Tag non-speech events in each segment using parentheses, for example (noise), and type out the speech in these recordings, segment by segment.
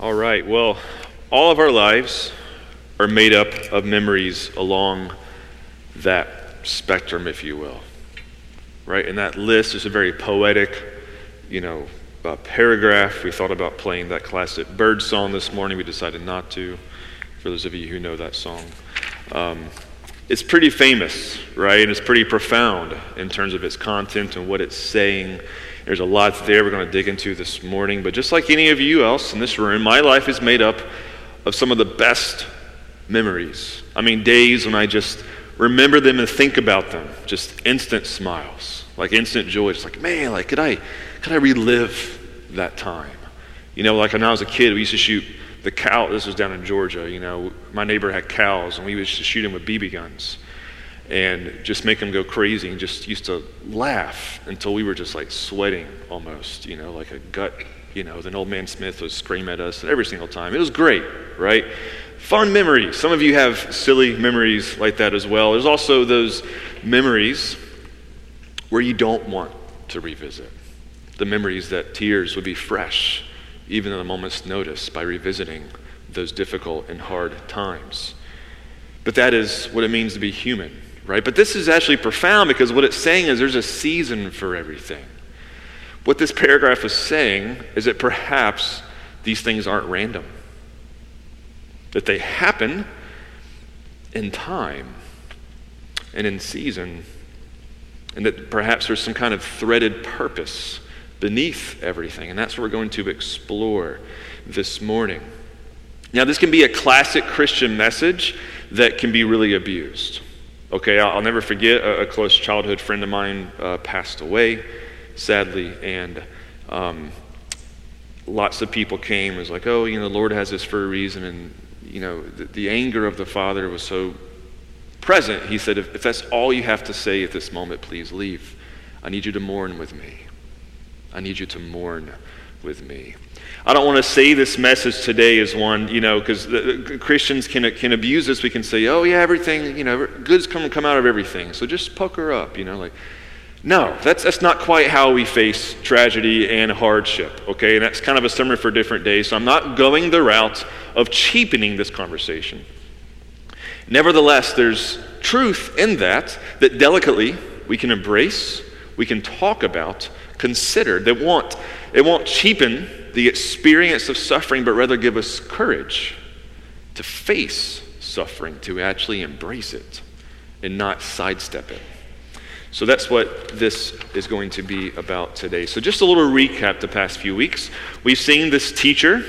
All right. Well, all of our lives are made up of memories along that spectrum, if you will. Right? And that list is a very poetic, you know, uh, paragraph. We thought about playing that classic Byrds song this morning. We decided not to, for those of you who know that song. Um, it's pretty famous, right? And it's pretty profound in terms of its content and what it's saying. There's a lot there we're going to dig into this morning. But just like any of you else in this room, my life is made up of some of the best memories. I mean, days when I just remember them and think about them, just instant smiles, like instant joy. It's like, man, like could I, could I relive that time? You know, like when I was a kid, we used to shoot the cow, this was down in Georgia, you know, my neighbor had cows and we used to shoot them with BB guns and just make them go crazy and just used to laugh until we were just like sweating almost, you know, like a gut, you know, then old man Smith would scream at us every single time. It was great, right? Fun memories. Some of you have silly memories like that as well. There's also those memories where you don't want to revisit. The memories that tears would be fresh even at a moment's notice, by revisiting those difficult and hard times. But that is what it means to be human, right? But this is actually profound because what it's saying is there's a season for everything. What this paragraph is saying is that perhaps these things aren't random, that they happen in time and in season, and that perhaps there's some kind of threaded purpose beneath everything. And that's what we're going to explore this morning. Now, this can be a classic Christian message that can be really abused. Okay, I'll, never forget a, a, close childhood friend of mine uh, passed away, sadly, and um, lots of people came. It was like, oh, you know, the Lord has this for a reason. And, you know, the, the anger of the Father was so present. He said, if, if that's all you have to say at this moment, please leave. I need you to mourn with me. I need you to mourn with me. I don't want to say this message today as one, you know, because Christians can, can abuse this. We can say, oh, yeah, everything, you know, good's come, come out of everything. So just pucker up, you know, like, no, that's, that's not quite how we face tragedy and hardship, okay? And that's kind of a sermon for different day. So I'm not going the route of cheapening this conversation. Nevertheless, there's truth in that that delicately we can embrace, we can talk about, considered. They won't, it won't cheapen the experience of suffering, but rather give us courage to face suffering, to actually embrace it and not sidestep it. So that's what this is going to be about today. So, just a little recap the past few weeks. We've seen this teacher.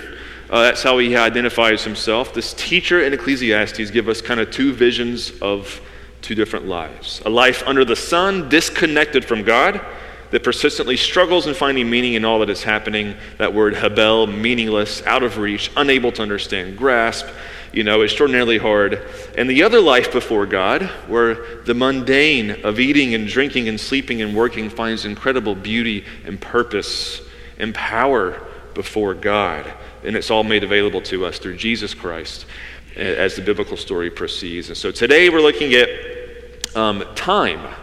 Uh, that's how he identifies himself. This teacher in Ecclesiastes give us kind of two visions of two different lives a life under the sun, disconnected from God, that persistently struggles in finding meaning in all that is happening. That word habel, meaningless, out of reach, unable to understand, grasp, you know, extraordinarily hard. And the other life before God, where the mundane of eating and drinking and sleeping and working finds incredible beauty and purpose and power before God. And it's all made available to us through Jesus Christ as the biblical story proceeds. And so today we're looking at um, time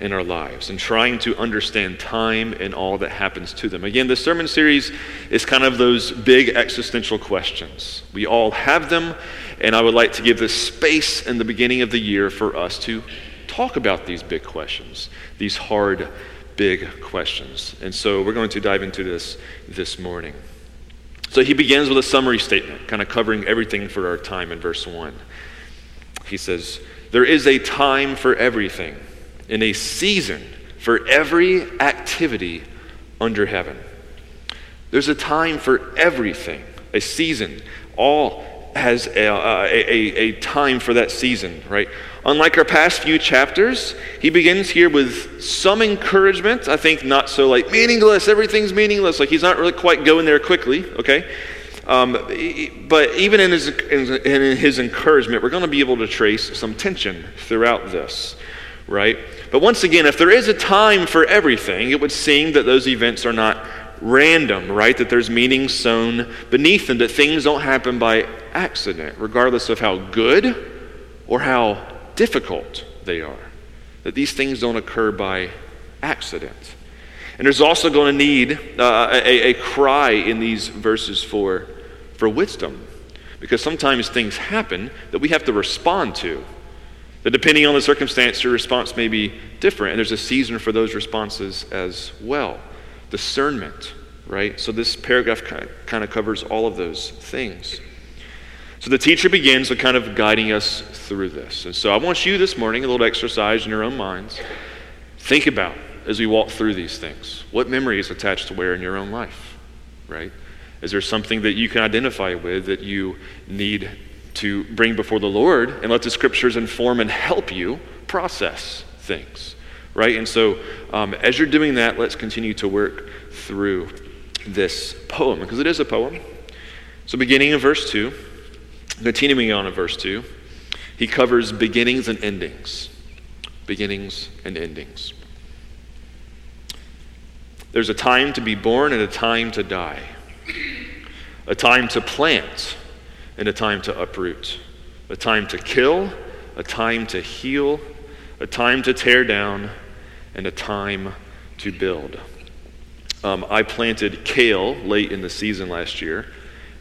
in our lives and trying to understand time and all that happens to them. Again, this sermon series is kind of those big existential questions. We all have them, and I would like to give this space in the beginning of the year for us to talk about these big questions, these hard, big questions. And so we're going to dive into this this morning. So he begins with a summary statement, kind of covering everything for our time in verse 1. He says, There is a time for everything and a season for every activity under heaven. There's a time for everything, a season. All has a, uh, a, a, a, time for that season, right? Unlike our past few chapters, he begins here with some encouragement. I think not so like meaningless, everything's meaningless. Like he's not really quite going there quickly, okay? Um, but even in his, in his encouragement, we're going to be able to trace some tension throughout this, right? But once again, if there is a time for everything, it would seem that those events are not random, right? That there's meaning sown beneath them, that things don't happen by accident, regardless of how good or how difficult they are. That these things don't occur by accident. And there's also going to need uh, a, a cry in these verses for, for wisdom. Because sometimes things happen that we have to respond to. That depending on the circumstance, your response may be different. And there's a season for those responses as well. Discernment, right? So this paragraph kind of covers all of those things. So the teacher begins with kind of guiding us through this. And so I want you this morning, a little exercise in your own minds, think about as we walk through these things. What memory is attached to where in your own life, right? Is there something that you can identify with that you need to bring before the Lord and let the scriptures inform and help you process things, right? And so um, as you're doing that, let's continue to work through this poem because it is a poem. So beginning in verse 2, Continuing on in verse 2, he covers beginnings and endings. Beginnings and endings. There's a time to be born and a time to die, a time to plant and a time to uproot, a time to kill, a time to heal, a time to tear down, and a time to build. Um, I planted kale late in the season last year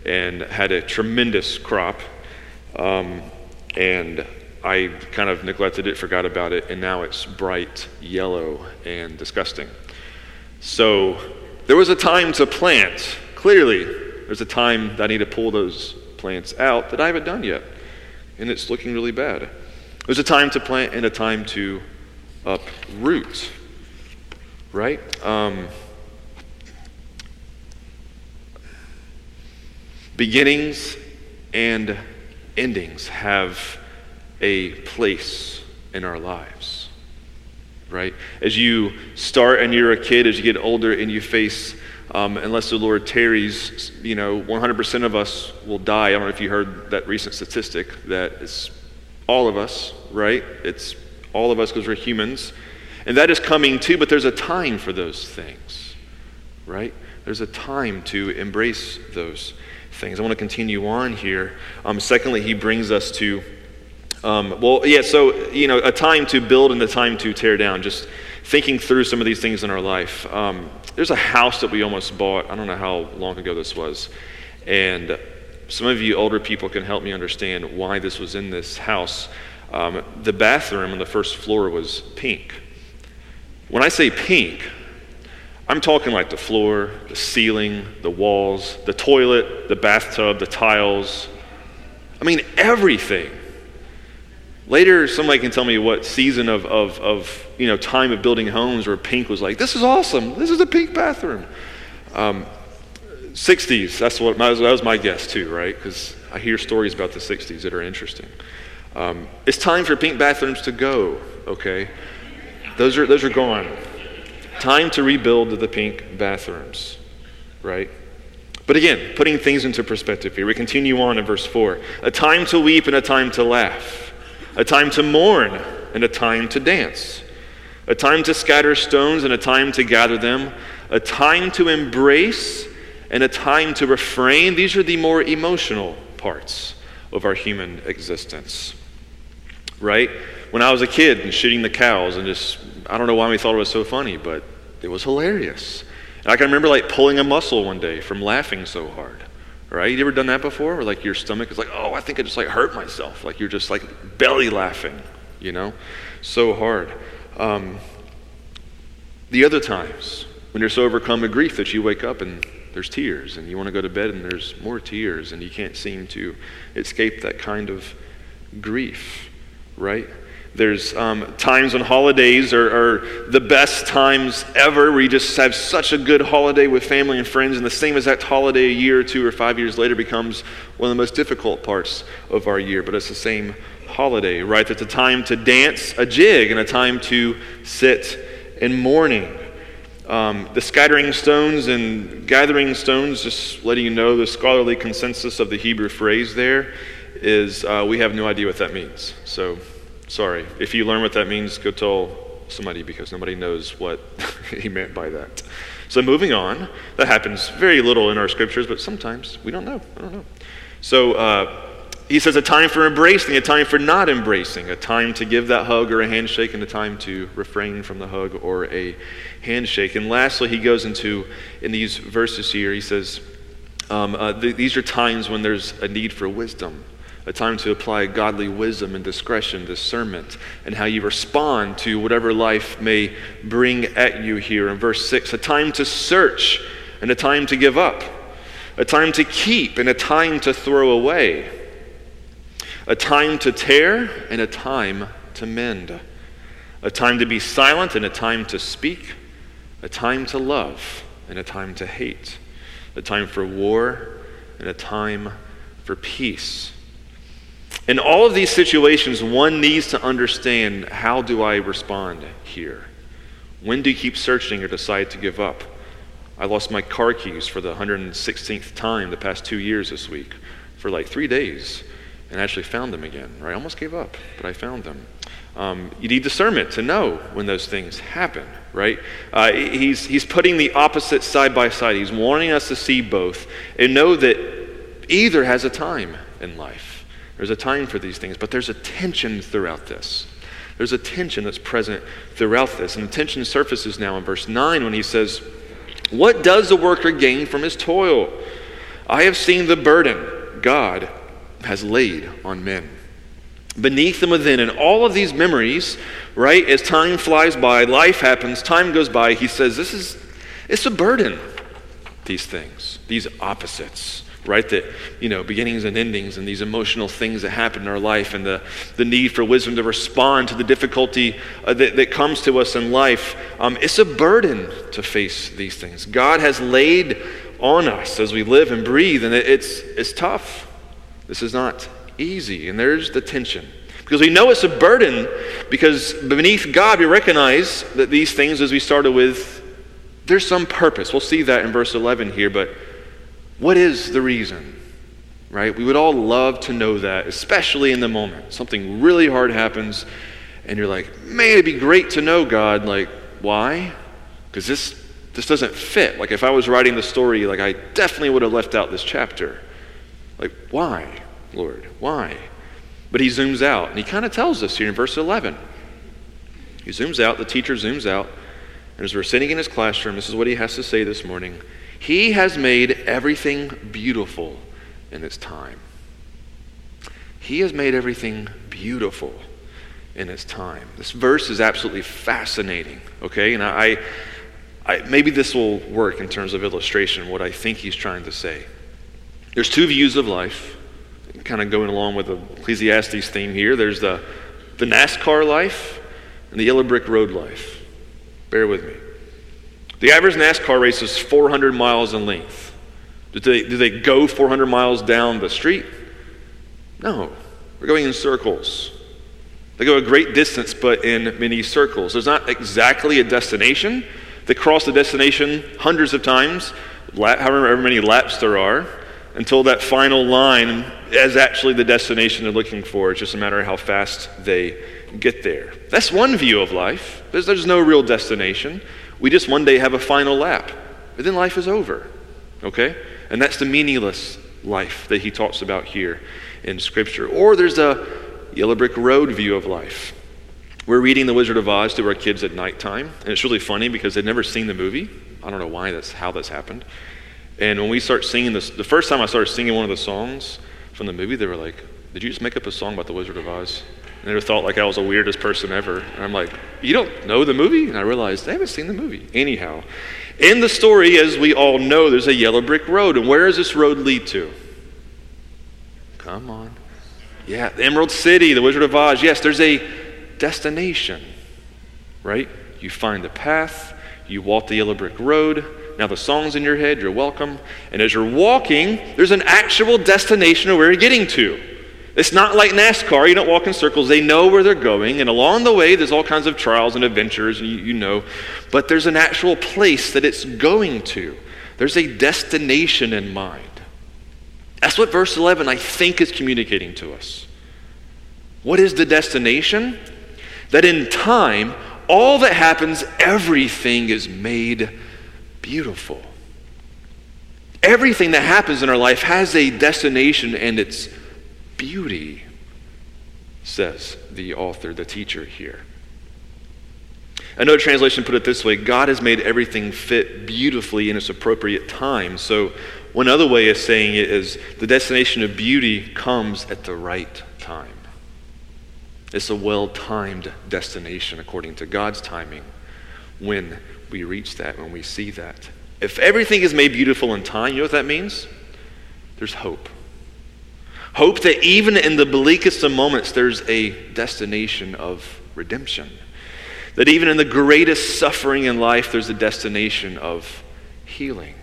and had a tremendous crop. Um, and I kind of neglected it, forgot about it, and now it's bright yellow and disgusting. So there was a time to plant. Clearly, there's a time that I need to pull those plants out that I haven't done yet, and it's looking really bad. There's a time to plant and a time to uproot, right? Um, Beginnings and endings have a place in our lives, right? As you start and you're a kid, as you get older and you face, um, unless the Lord tarries, you know, 100% of us will die. I don't know if you heard that recent statistic that it's all of us, right? It's all of us because we're humans. And that is coming too, but there's a time for those things, right? There's a time to embrace those things. I want to continue on here. Um, secondly, he brings us to, um, well, yeah, so, you know, a time to build and a time to tear down. Just thinking through some of these things in our life. Um, there's a house that we almost bought. I don't know how long ago this was. And some of you older people can help me understand why this was in this house. Um, the bathroom on the first floor was pink. When I say pink, I'm talking like the floor, the ceiling, the walls, the toilet, the bathtub, the tiles. I mean, everything. Later, somebody can tell me what season of, of, of you know, time of building homes where pink was like, this is awesome. This is a pink bathroom. Um, 60s, that's what that was my guess too, right? Because I hear stories about the 60s that are interesting. Um, it's time for pink bathrooms to go, okay? Those are, those are gone. Time to rebuild the pink bathrooms, right? But again, putting things into perspective here, we continue on in verse 4. A time to weep and a time to laugh, a time to mourn and a time to dance, a time to scatter stones and a time to gather them, a time to embrace and a time to refrain. These are the more emotional parts of our human existence, right? When I was a kid and shooting the cows and just I don't know why we thought it was so funny, but it was hilarious. And I can remember like pulling a muscle one day from laughing so hard. Right? You ever done that before? Where like your stomach is like, oh, I think I just like hurt myself. Like you're just like belly laughing, you know? So hard. Um, the other times when you're so overcome with grief that you wake up and there's tears and you want to go to bed and there's more tears and you can't seem to escape that kind of grief, right? There's um, times when holidays are, are, the best times ever where you just have such a good holiday with family and friends, and the same exact holiday a year or two or five years later becomes one of the most difficult parts of our year, but it's the same holiday, right? That's a time to dance a jig and a time to sit in mourning. Um, the scattering stones and gathering stones, just letting you know the scholarly consensus of the Hebrew phrase there is uh, we have no idea what that means. So Sorry. If you learn what that means, go tell somebody because nobody knows what (laughs) he meant by that. So moving on, that happens very little in our scriptures, but sometimes we don't know. I don't know. So uh, he says a time for embracing, a time for not embracing, a time to give that hug or a handshake, and a time to refrain from the hug or a handshake. And lastly, he goes into, in these verses here, he says, Um, uh, th- these are times when there's a need for wisdom, a time to apply godly wisdom and discretion, discernment, and how you respond to whatever life may bring at you here in verse 6. A time to search and a time to give up, a time to keep and a time to throw away, a time to tear and a time to mend, a time to be silent and a time to speak, a time to love and a time to hate a time for war, and a time for peace. In all of these situations, one needs to understand how do I respond here? When do you keep searching or decide to give up? I lost my car keys for the 116th time the past two years this week for like three days and actually found them again. Right? I almost gave up, but I found them. Um, you need discernment to know when those things happen, right? Uh, he's, he's putting the opposite side by side. He's warning us to see both and know that either has a time in life. There's a time for these things, but there's a tension throughout this. There's a tension that's present throughout this. And the tension surfaces now in verse 9 when he says, What does the worker gain from his toil? I have seen the burden God has laid on men beneath and within. And all of these memories, right, as time flies by, life happens, time goes by, he says, This is, it's a burden, these things, these opposites. Right, that, you know, beginnings and endings and these emotional things that happen in our life and the, the need for wisdom to respond to the difficulty uh, that, that comes to us in life. Um, it's a burden to face these things. God has laid on us as we live and breathe, and it, it's, it's tough. This is not easy. And there's the tension. Because we know it's a burden, because beneath God, we recognize that these things, as we started with, there's some purpose. We'll see that in verse 11 here, but what is the reason? Right? We would all love to know that, especially in the moment. Something really hard happens, and you're like, man, it'd be great to know, God. Like, why? Because this, this doesn't fit. Like, if I was writing the story, like, I definitely would have left out this chapter. Like, why? Lord? Why? But he zooms out, and he kind of tells us here in verse 11. He zooms out, the teacher zooms out, and as we're sitting in his classroom, this is what he has to say this morning He has made everything beautiful in its time. He has made everything beautiful in its time. This verse is absolutely fascinating, okay? And I, I, maybe this will work in terms of illustration, what I think he's trying to say. There's two views of life kind of going along with the Ecclesiastes theme here. There's the, the NASCAR life and the yellow brick road life. Bear with me. The average NASCAR race is 400 miles in length. Do they, do they go 400 miles down the street? No. They're going in circles. They go a great distance, but in many circles. There's not exactly a destination. They cross the destination hundreds of times, however many laps there are until that final line is actually the destination they're looking for. It's just a matter of how fast they get there. That's one view of life. There's, there's no real destination. We just one day have a final lap, but then life is over. Okay? And that's the meaningless life that he talks about here in Scripture. Or there's a yellow brick road view of life. We're reading The Wizard of Oz to our kids at nighttime, and it's really funny because they've never seen the movie. I don't know why that's how that's happened. And when we start singing this, the first time I started singing one of the songs from the movie, they were like, Did you just make up a song about the Wizard of Oz? And they thought like I was the weirdest person ever. And I'm like, You don't know the movie? And I realized they haven't seen the movie. Anyhow, in the story, as we all know, there's a yellow brick road. And where does this road lead to? Come on. Yeah, the Emerald City, the Wizard of Oz. Yes, there's a destination, right? You find the path, you walk the yellow brick road, now, the song's in your head, you're welcome. And as you're walking, there's an actual destination of where you're getting to. It's not like NASCAR. You don't walk in circles. They know where they're going. And along the way, there's all kinds of trials and adventures, and you, you know. But there's an actual place that it's going to. There's a destination in mind. That's what verse 11, I think, is communicating to us. What is the destination? That in time, all that happens, everything is made beautiful. Everything that happens in our life has a destination and it's beauty, says the author, the teacher here. Another translation put it this way God has made everything fit beautifully in its appropriate time. So, One other way of saying it is the destination of beauty comes at the right time. It's a well timed destination according to God's timing when we reach that, when we see that. If everything is made beautiful in time, you know what that means? There's hope. Hope that even in the bleakest of moments, there's a destination of redemption. That even in the greatest suffering in life, there's a destination of healing.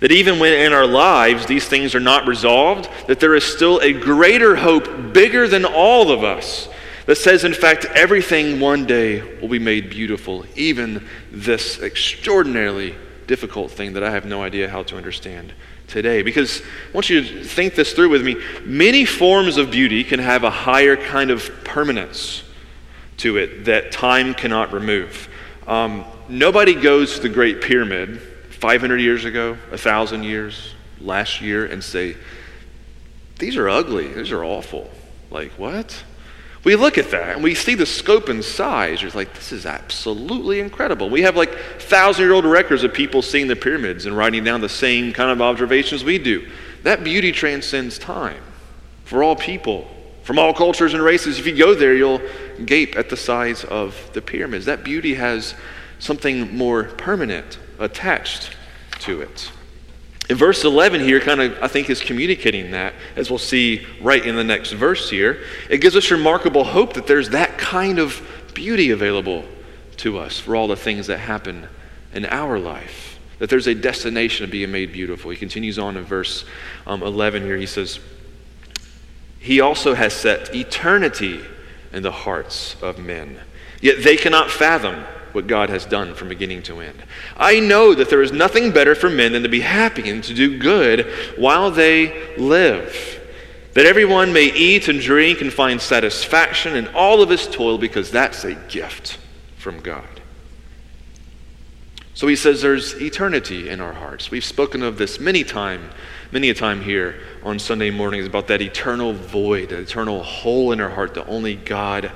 That even when in our lives these things are not resolved, that there is still a greater hope, bigger than all of us, that says, in fact, everything one day will be made beautiful, even this extraordinarily difficult thing that I have no idea how to understand today. Because I want you to think this through with me. Many forms of beauty can have a higher kind of permanence to it that time cannot remove. Um, nobody goes to the Great Pyramid 500 years ago, 1,000 years, last year, and say, These are ugly. These are awful. Like, what? We look at that and we see the scope and size. You're like, this is absolutely incredible. We have like thousand year old records of people seeing the pyramids and writing down the same kind of observations we do. That beauty transcends time for all people, from all cultures and races. If you go there, you'll gape at the size of the pyramids. That beauty has something more permanent attached to it. In verse 11 here, kind of, I think, is communicating that, as we'll see right in the next verse here. It gives us remarkable hope that there's that kind of beauty available to us for all the things that happen in our life, that there's a destination of being made beautiful. He continues on in verse um, 11 here. He says, He also has set eternity in the hearts of men, yet they cannot fathom what God has done from beginning to end. I know that there is nothing better for men than to be happy and to do good while they live. That everyone may eat and drink and find satisfaction in all of his toil because that's a gift from God. So he says there's eternity in our hearts. We've spoken of this many time, many a time here on Sunday mornings about that eternal void, that eternal hole in our heart that only God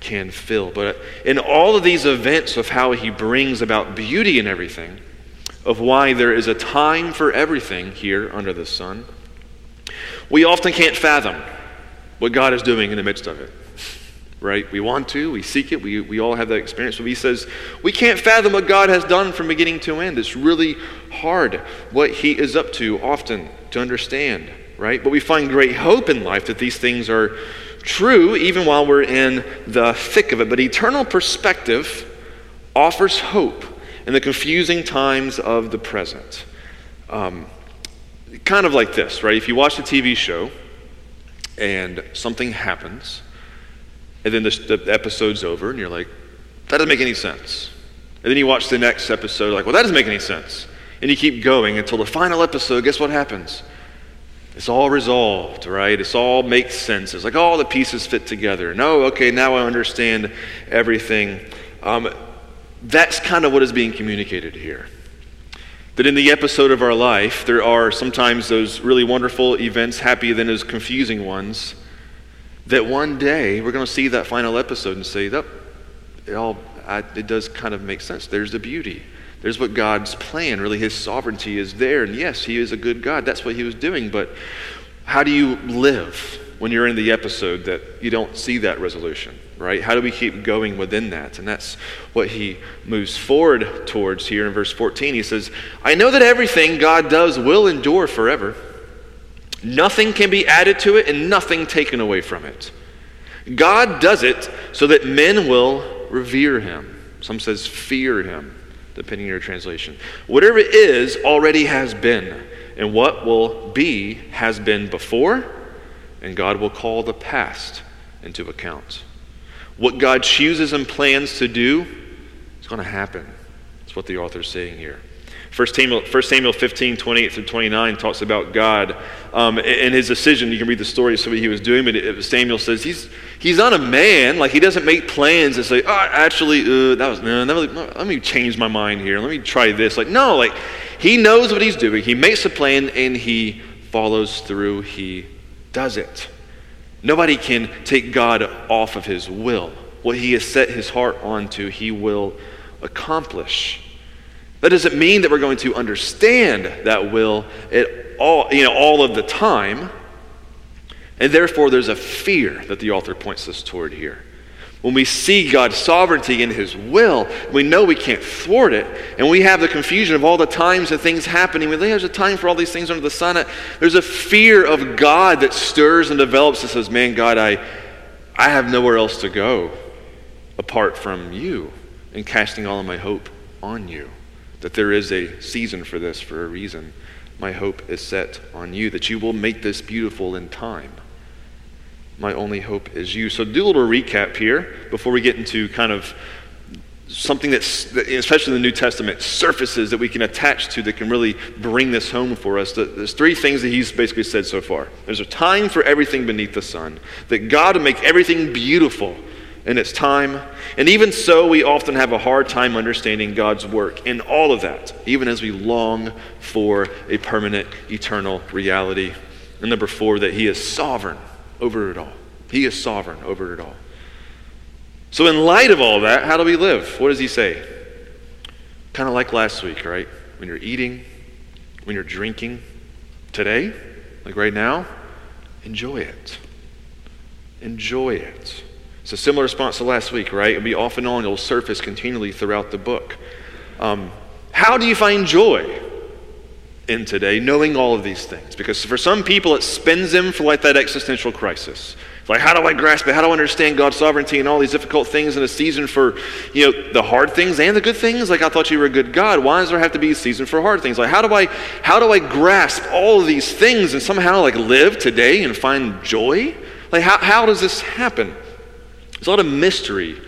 can fill. But in all of these events of how he brings about beauty in everything, of why there is a time for everything here under the sun, we often can't fathom what God is doing in the midst of it. Right? We want to, we seek it, we, we all have that experience. But he says, we can't fathom what God has done from beginning to end. It's really hard what he is up to often to understand, right? But we find great hope in life that these things are true even while we're in the thick of it. But eternal perspective offers hope in the confusing times of the present. Um, kind of like this, right? If you watch a TV show and something happens, and then the, the episode's over, and you're like, that doesn't make any sense. And then you watch the next episode, like, well, that doesn't make any sense. And you keep going until the final episode, guess what happens? It's all resolved, right? It's all makes sense. It's like all the pieces fit together. No, okay, now I understand everything. Um, that's kind of what is being communicated here. That in the episode of our life, there are sometimes those really wonderful events, happy, then those confusing ones. That one day we're going to see that final episode and say, "That it all I, it does kind of make sense. There's the beauty. There's what God's plan, really, His sovereignty is there. And yes, He is a good God. That's what He was doing. But how do you live when you're in the episode that you don't see that resolution, right? How do we keep going within that? And that's what He moves forward towards here in verse 14. He says, I know that everything God does will endure forever. Nothing can be added to it and nothing taken away from it. God does it so that men will revere him. Some says fear him depending on your translation. Whatever is already has been, and what will be has been before, and God will call the past into account. What God chooses and plans to do is going to happen. That's what the author is saying here. 1 Samuel, 1 Samuel 15, 28 through 29 talks about God um, and his decision. You can read the story of what he was doing, but Samuel says he's, he's not a man. Like, he doesn't make plans and say, oh, actually, uh, that was, no, let me change my mind here. Let me try this. Like, no, like, he knows what he's doing. He makes a plan and he follows through. He does it. Nobody can take God off of his will. What he has set his heart onto, he will accomplish. That doesn't mean that we're going to understand that will at all, you know, all of the time. And therefore, there's a fear that the author points us toward here. When we see God's sovereignty in His will, we know we can't thwart it. And we have the confusion of all the times and things happening. We think there's a time for all these things under the sun. There's a fear of God that stirs and develops and says, Man, God, I, I have nowhere else to go apart from you and casting all of my hope on you. That there is a season for this for a reason. My hope is set on you, that you will make this beautiful in time. My only hope is you. So, do a little recap here before we get into kind of something that's, especially in the New Testament, surfaces that we can attach to that can really bring this home for us. There's three things that he's basically said so far. There's a time for everything beneath the sun, that God will make everything beautiful in its time. And even so, we often have a hard time understanding God's work in all of that, even as we long for a permanent, eternal reality. And number four, that he is sovereign over it all. He is sovereign over it all. So, in light of all that, how do we live? What does he say? Kind of like last week, right? When you're eating, when you're drinking, today, like right now, enjoy it. Enjoy it. It's a similar response to last week, right? It'll be off and on, it'll surface continually throughout the book. Um, how do you find joy? in today, knowing all of these things. Because for some people, it spins them for like that existential crisis. It's like, how do I grasp it? How do I understand God's sovereignty and all these difficult things in a season for, you know, the hard things and the good things? Like, I thought you were a good God. Why does there have to be a season for hard things? Like, how do I, how do I grasp all of these things and somehow like live today and find joy? Like, how, how does this happen? There's a lot of mystery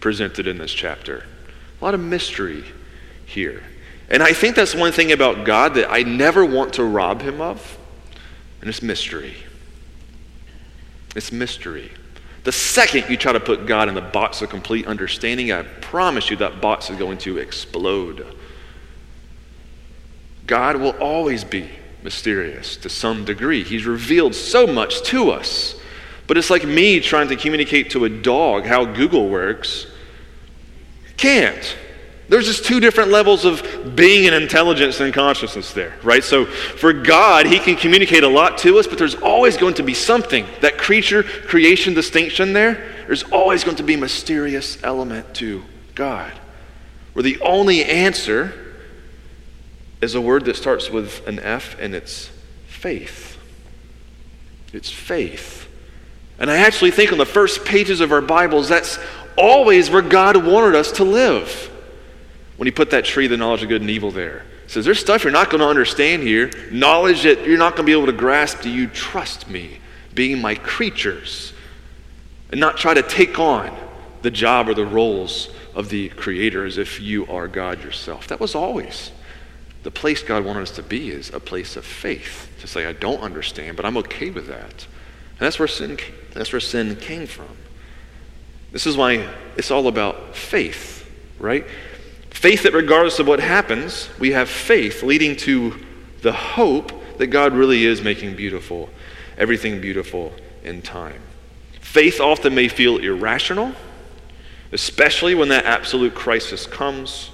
presented in this chapter. A lot of mystery here. And I think that's one thing about God that I never want to rob him of, and it's mystery. It's mystery. The second you try to put God in the box of complete understanding, I promise you that box is going to explode. God will always be mysterious to some degree. He's revealed so much to us. But it's like me trying to communicate to a dog how Google works. Can't. There's just two different levels of being and intelligence and consciousness there, right? So for God, He can communicate a lot to us, but there's always going to be something, that creature creation distinction there, there's always going to be a mysterious element to God. Where the only answer is a word that starts with an F, and it's faith. It's faith. And I actually think on the first pages of our Bibles, that's always where God wanted us to live when he put that tree, the knowledge of good and evil there. He says, There's stuff you're not going to understand here, knowledge that you're not going to be able to grasp. Do you trust me, being my creatures, and not try to take on the job or the roles of the Creator as if you are God yourself? That was always the place God wanted us to be, is a place of faith. To say, I don't understand, but I'm okay with that. And that's where sin, that's where sin came from. This is why it's all about faith, right? Faith that, regardless of what happens, we have faith leading to the hope that God really is making beautiful, everything beautiful in time. Faith often may feel irrational, especially when that absolute crisis comes,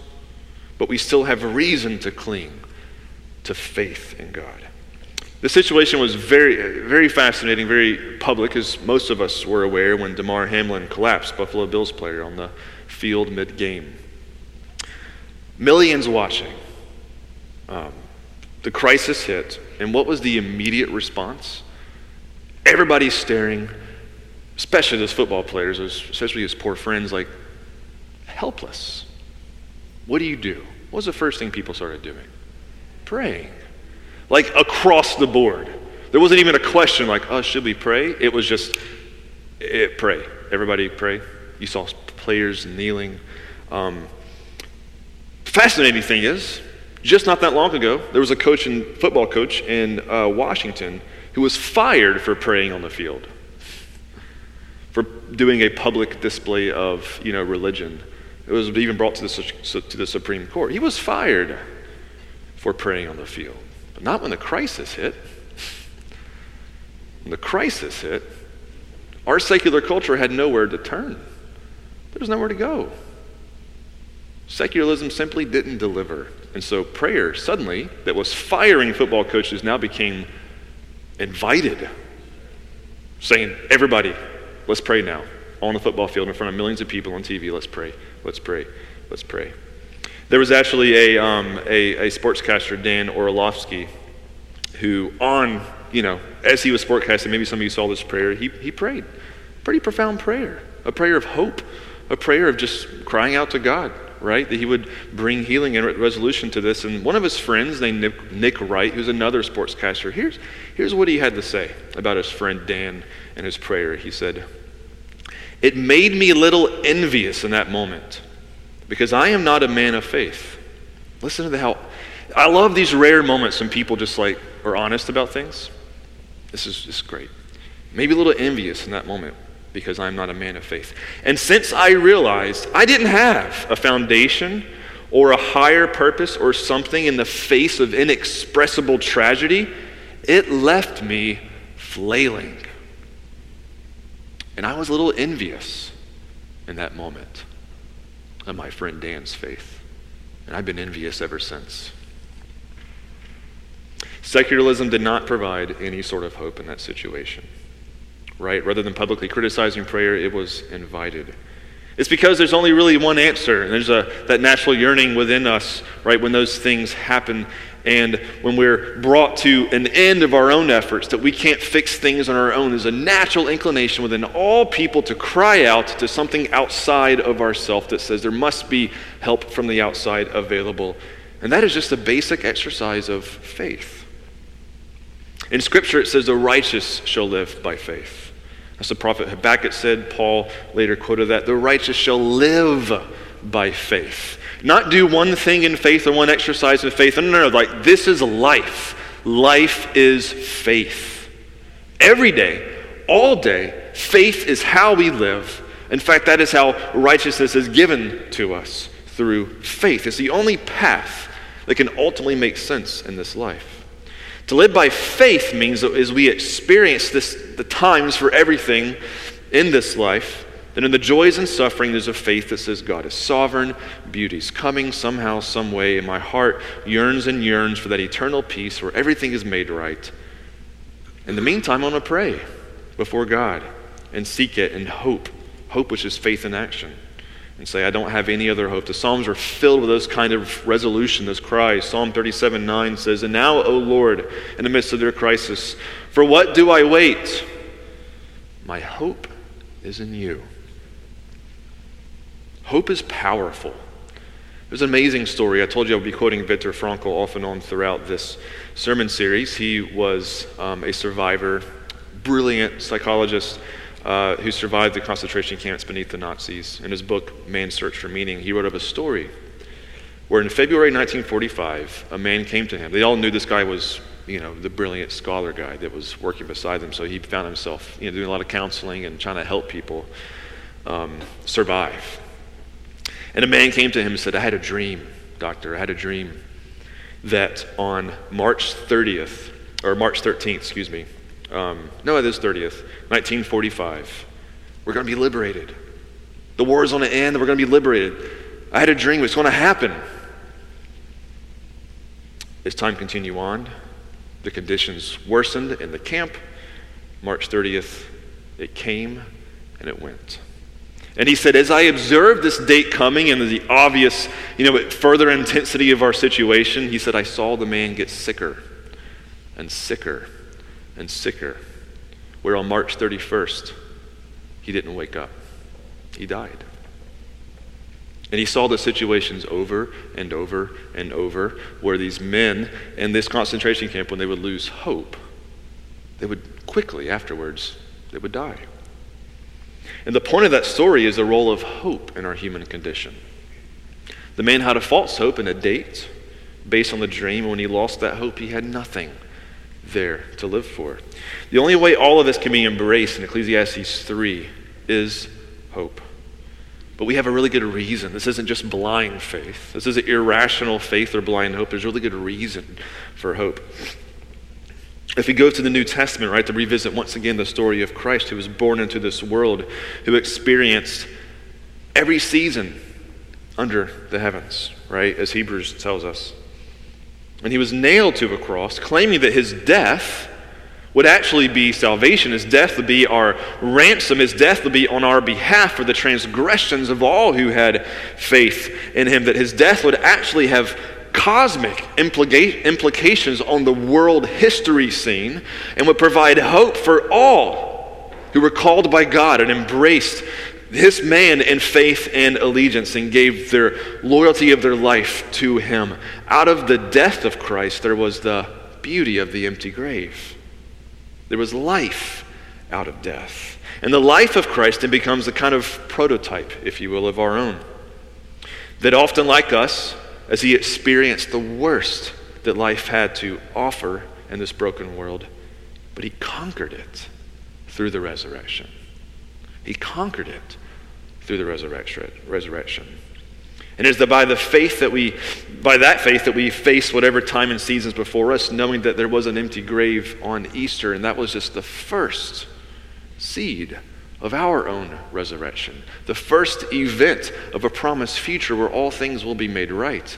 but we still have reason to cling to faith in God. The situation was very, very fascinating, very public, as most of us were aware when Damar Hamlin collapsed, Buffalo Bills player, on the field mid game. Millions watching. Um, the crisis hit, and what was the immediate response? Everybody's staring, especially those football players, especially his poor friends, like helpless. What do you do? What was the first thing people started doing? Praying. Like across the board. There wasn't even a question like, oh, should we pray? It was just, it, pray. Everybody pray. You saw players kneeling. Um, Fascinating thing is, just not that long ago, there was a coach and football coach in uh, Washington who was fired for praying on the field, for doing a public display of you know religion. It was even brought to the, to the Supreme Court. He was fired for praying on the field, but not when the crisis hit. When the crisis hit, our secular culture had nowhere to turn. There was nowhere to go. Secularism simply didn't deliver. And so prayer, suddenly, that was firing football coaches, now became invited, saying, Everybody, let's pray now. On the football field in front of millions of people on TV, let's pray, let's pray, let's pray. There was actually a, um, a, a sportscaster, Dan Orlovsky, who, on, you know, as he was sportcasting, maybe some of you saw this prayer, he, he prayed. Pretty profound prayer, a prayer of hope, a prayer of just crying out to God right? That he would bring healing and resolution to this. And one of his friends named Nick, Nick Wright, who's another sportscaster, here's, here's what he had to say about his friend Dan and his prayer. He said, It made me a little envious in that moment because I am not a man of faith. Listen to the how. I love these rare moments when people just like are honest about things. This is just great. Maybe a little envious in that moment because I'm not a man of faith. And since I realized I didn't have a foundation or a higher purpose or something in the face of inexpressible tragedy, it left me flailing. And I was a little envious in that moment of my friend Dan's faith. And I've been envious ever since. Secularism did not provide any sort of hope in that situation right? Rather than publicly criticizing prayer, it was invited. It's because there's only really one answer, and there's a, that natural yearning within us, right, when those things happen. And when we're brought to an end of our own efforts, that we can't fix things on our own, there's a natural inclination within all people to cry out to something outside of ourself that says there must be help from the outside available. And that is just a basic exercise of faith. In Scripture, it says, The righteous shall live by faith. As the prophet Habakkuk said, Paul later quoted that the righteous shall live by faith. Not do one thing in faith or one exercise of faith. No, no, no. Like, this is life. Life is faith. Every day, all day, faith is how we live. In fact, that is how righteousness is given to us through faith. It's the only path that can ultimately make sense in this life. To live by faith means that as we experience this, the times for everything in this life, that in the joys and suffering, there's a faith that says God is sovereign, beauty's coming somehow, some way, and my heart yearns and yearns for that eternal peace where everything is made right. In the meantime, I want to pray before God and seek it and hope. Hope, which is faith in action and say, I don't have any other hope. The Psalms are filled with those kind of resolution, those cries. Psalm 37 9 says, And now, O Lord, in the midst of their crisis, for what do I wait? My hope is in you. Hope is powerful. There's an amazing story. I told you I would be quoting Viktor Frankl off and on throughout this sermon series. He was um, a survivor, brilliant psychologist uh, who survived the concentration camps beneath the Nazis. In his book, Man's Search for Meaning, he wrote of a story where in February 1945, a man came to him. They all knew this guy was, you know, the brilliant scholar guy that was working beside them. So he found himself, you know, doing a lot of counseling and trying to help people um, survive. And a man came to him and said, I had a dream, doctor. I had a dream that on March 30th, or March 13th, excuse me, um, no, it is 30th, 1945. We're going to be liberated. The war is on the end, and we're going to be liberated. I had a dream, it's going to happen. As time continued on, the conditions worsened in the camp. March 30th, it came and it went. And he said, as I observed this date coming and the obvious, you know, further intensity of our situation, he said, I saw the man get sicker and sicker and sicker, where on March 31st, he didn't wake up. He died. And he saw the situations over and over and over where these men in this concentration camp, when they would lose hope, they would quickly afterwards, they would die. And the point of that story is the role of hope in our human condition. The man had a false hope and a date based on the dream. When he lost that hope, he had nothing there to live for. The only way all of this can be embraced in Ecclesiastes 3 is hope. But we have a really good reason. This isn't just blind faith. This isn't irrational faith or blind hope. There's really good reason for hope. If we go to the New Testament, right, to revisit once again the story of Christ who was born into this world, who experienced every season under the heavens, right? As Hebrews tells us. And he was nailed to a cross, claiming that his death would actually be salvation. His death would be our ransom. His death would be on our behalf for the transgressions of all who had faith in him. That his death would actually have cosmic implica- implications on the world history scene and would provide hope for all who were called by God and embraced this man in faith and allegiance and gave their loyalty of their life to him. Out of the death of Christ, there was the beauty of the empty grave. There was life out of death. And the life of Christ then becomes a kind of prototype, if you will, of our own. That often, like us, as he experienced the worst that life had to offer in this broken world, but he conquered it through the resurrection. He conquered it through the resurrection. And it is by the faith that we, by that faith that we face whatever time and seasons before us, knowing that there was an empty grave on Easter, and that was just the first seed of our own resurrection, the first event of a promised future where all things will be made right.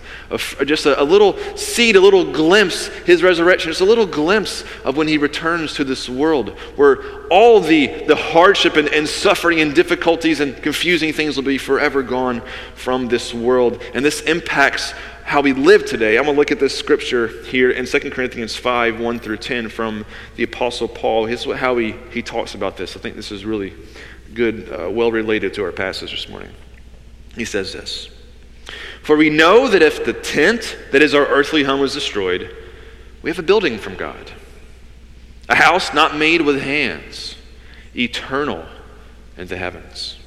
just a, a, little seed, a little glimpse, his resurrection, just a little glimpse of when he returns to this world where all the, the hardship and, and suffering and difficulties and confusing things will be forever gone from this world. And this impacts how we live today. I'm going to look at this scripture here in 2 Corinthians 5 1 through 10 from the Apostle Paul. Here's how he, he talks about this. I think this is really good, uh, well related to our passage this morning. He says this For we know that if the tent that is our earthly home is destroyed, we have a building from God, a house not made with hands, eternal in the heavens.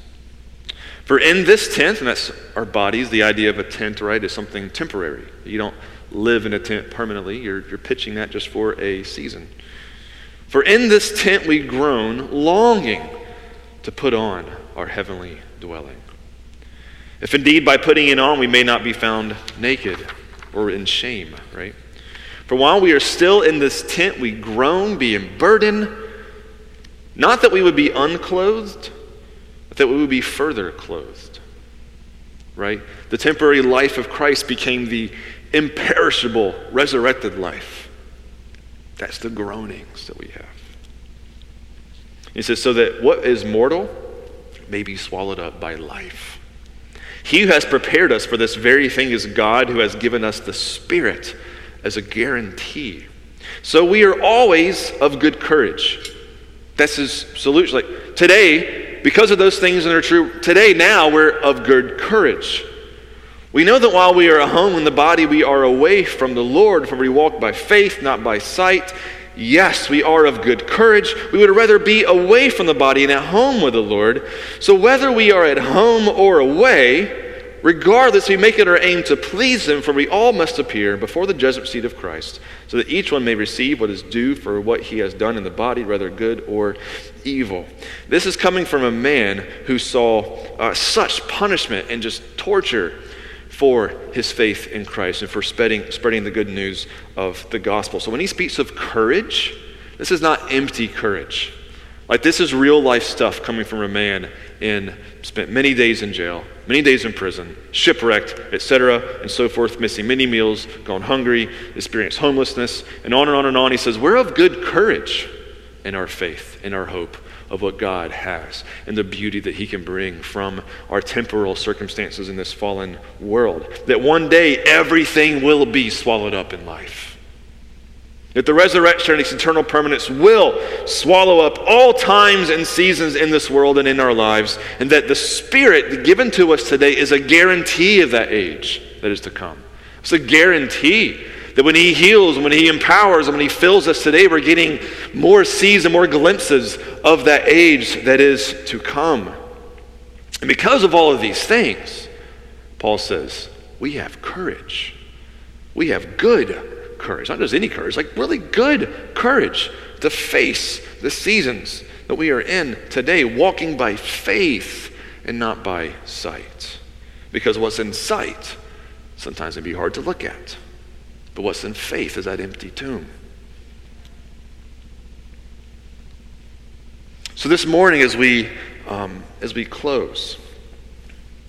For in this tent, and that's our bodies, the idea of a tent, right, is something temporary. You don't live in a tent permanently, you're, you're pitching that just for a season. For in this tent we groan, longing to put on our heavenly dwelling. If indeed by putting it on we may not be found naked or in shame, right? For while we are still in this tent, we groan, being burdened, not that we would be unclothed that we would be further clothed. Right? The temporary life of Christ became the imperishable, resurrected life. That's the groanings that we have. He says, so that what is mortal may be swallowed up by life. He who has prepared us for this very thing is God who has given us the Spirit as a guarantee. So we are always of good courage. That's his solution. Like today, because of those things that are true today, now we're of good courage. We know that while we are at home in the body, we are away from the Lord, for we walk by faith, not by sight. Yes, we are of good courage. We would rather be away from the body and at home with the Lord. So whether we are at home or away, Regardless, we make it our aim to please Him, for we all must appear before the judgment seat of Christ, so that each one may receive what is due for what he has done in the body, whether good or evil. This is coming from a man who saw uh, such punishment and just torture for his faith in Christ and for spreading, spreading the good news of the gospel. So when he speaks of courage, this is not empty courage. Like, this is real life stuff coming from a man in spent many days in jail, many days in prison, shipwrecked, etc., and so forth, missing many meals, gone hungry, experienced homelessness, and on and on and on. He says, We're of good courage in our faith, in our hope of what God has and the beauty that He can bring from our temporal circumstances in this fallen world. That one day everything will be swallowed up in life. That the resurrection and its eternal permanence will swallow up all times and seasons in this world and in our lives, and that the Spirit given to us today is a guarantee of that age that is to come. It's a guarantee that when He heals, when He empowers, and when He fills us today, we're getting more seeds and more glimpses of that age that is to come. And because of all of these things, Paul says, we have courage. We have good courage, not just any courage, like really good courage to face the seasons that we are in today, walking by faith and not by sight. Because what's in sight sometimes can be hard to look at. But what's in faith is that empty tomb. So this morning, as we um, as we close,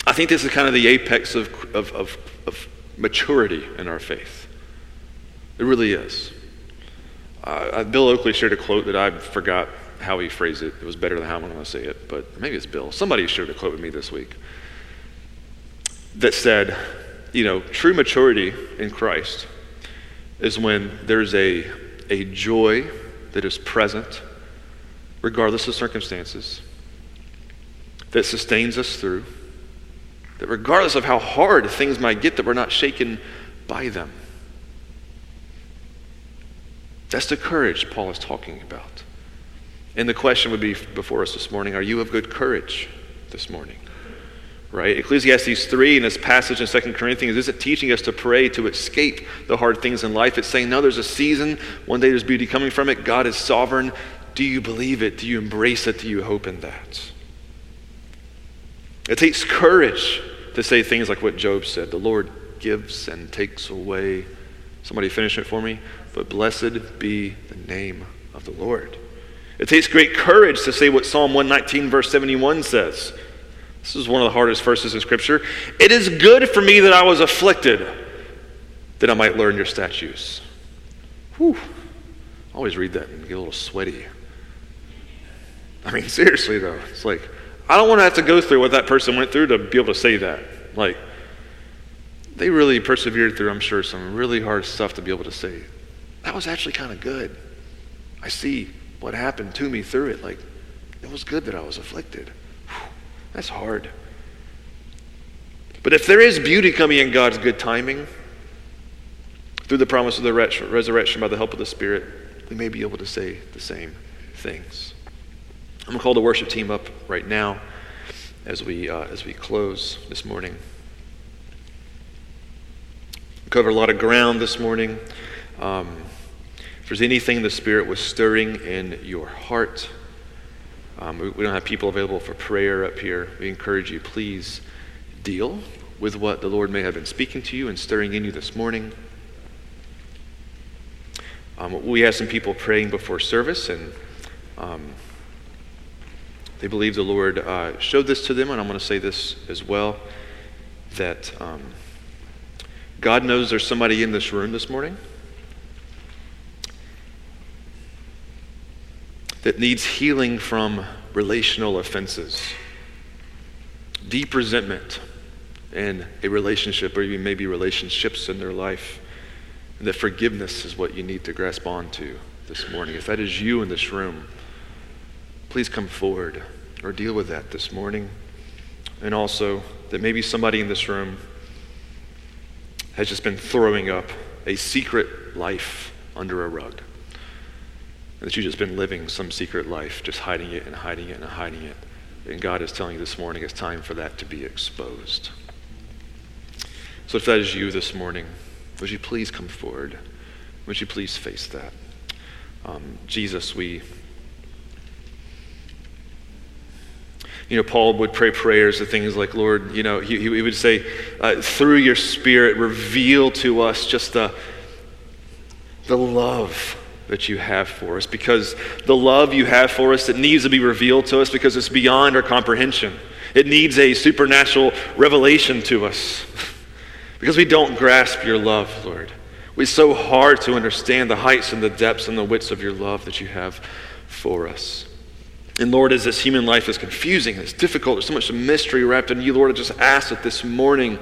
I think this is kind of the apex of, of, of, of maturity in our faith. It really is. Uh, Bill Oakley shared a quote that I forgot how he phrased it. It was better than how I'm going to say it, but maybe it's Bill. Somebody shared a quote with me this week that said, you know, true maturity in Christ is when there's a, a joy that is present, regardless of circumstances, that sustains us through, that regardless of how hard things might get, that we're not shaken by them. That's the courage Paul is talking about. And the question would be before us this morning are you of good courage this morning? Right? Ecclesiastes 3 in this passage in 2 Corinthians isn't teaching us to pray to escape the hard things in life. It's saying, no, there's a season. One day there's beauty coming from it. God is sovereign. Do you believe it? Do you embrace it? Do you hope in that? It takes courage to say things like what Job said the Lord gives and takes away. Somebody finish it for me. But blessed be the name of the Lord. It takes great courage to say what Psalm 119, verse 71 says. This is one of the hardest verses in Scripture. It is good for me that I was afflicted, that I might learn your statutes. Whew. I always read that and get a little sweaty. I mean, seriously, though, it's like, I don't want to have to go through what that person went through to be able to say that. Like, they really persevered through, I'm sure, some really hard stuff to be able to say, that was actually kind of good. I see what happened to me through it. Like, it was good that I was afflicted. Whew, that's hard. But if there is beauty coming in God's good timing, through the promise of the resurrection by the help of the Spirit, we may be able to say the same things. I'm going to call the worship team up right now as we, uh, as we close this morning. We covered a lot of ground this morning. Um, if there's anything the Spirit was stirring in your heart, um, we, we don't have people available for prayer up here. We encourage you, please deal with what the Lord may have been speaking to you and stirring in you this morning. Um, we have some people praying before service, and um, they believe the Lord uh, showed this to them, and I'm going to say this as well that um, God knows there's somebody in this room this morning that needs healing from relational offenses, deep resentment in a relationship, or even maybe relationships in their life. And that forgiveness is what you need to grasp onto this morning. If that is you in this room, please come forward or deal with that this morning. And also, that maybe somebody in this room has just been throwing up a secret life under a rug that you've just been living some secret life, just hiding it and hiding it and hiding it. And God is telling you this morning it's time for that to be exposed. So if that is you this morning, would you please come forward? Would you please face that? Um, Jesus, we. You know, Paul would pray prayers of things like, Lord, you know, he, he would say, uh, through your Spirit, reveal to us just the, the love that you have for us, because the love you have for us, it needs to be revealed to us because it's beyond our comprehension. It needs a supernatural revelation to us (laughs) because we don't grasp your love, Lord. It's so hard to understand the heights and the depths and the widths of your love that you have for us. And Lord, as this human life is confusing, it's difficult, there's so much mystery wrapped in you, Lord, I just ask that this morning,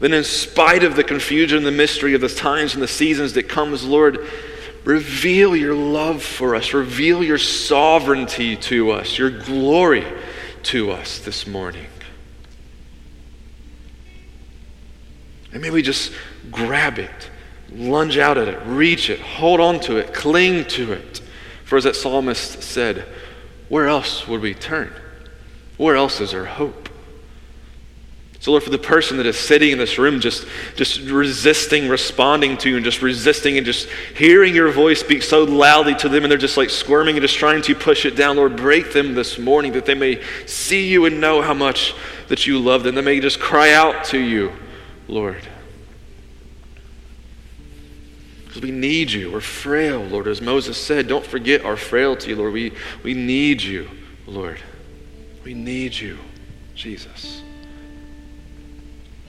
then in spite of the confusion, and the mystery of the times and the seasons that comes, Lord, Reveal your love for us. Reveal your sovereignty to us, your glory to us this morning. And may we just grab it, lunge out at it, reach it, hold on to it, cling to it. For as that psalmist said, where else would we turn? Where else is our hope? So, Lord, for the person that is sitting in this room just, just resisting responding to you and just resisting and just hearing your voice speak so loudly to them and they're just like squirming and just trying to push it down, Lord, break them this morning that they may see you and know how much that you love them. They may just cry out to you, Lord. Because we need you. We're frail, Lord. As Moses said, don't forget our frailty, Lord. We, we need you, Lord. We need you, Jesus.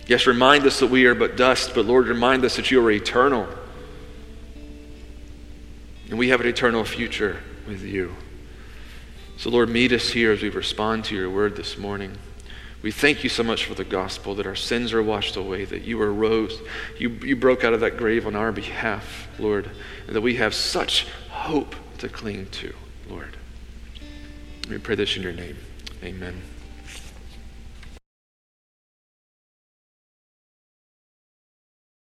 Yes, remind us that we are but dust, but Lord, remind us that you are eternal. And we have an eternal future with you. So, Lord, meet us here as we respond to your word this morning. We thank you so much for the gospel, that our sins are washed away, that you arose, you, you broke out of that grave on our behalf, Lord, and that we have such hope to cling to, Lord. We pray this in your name. Amen.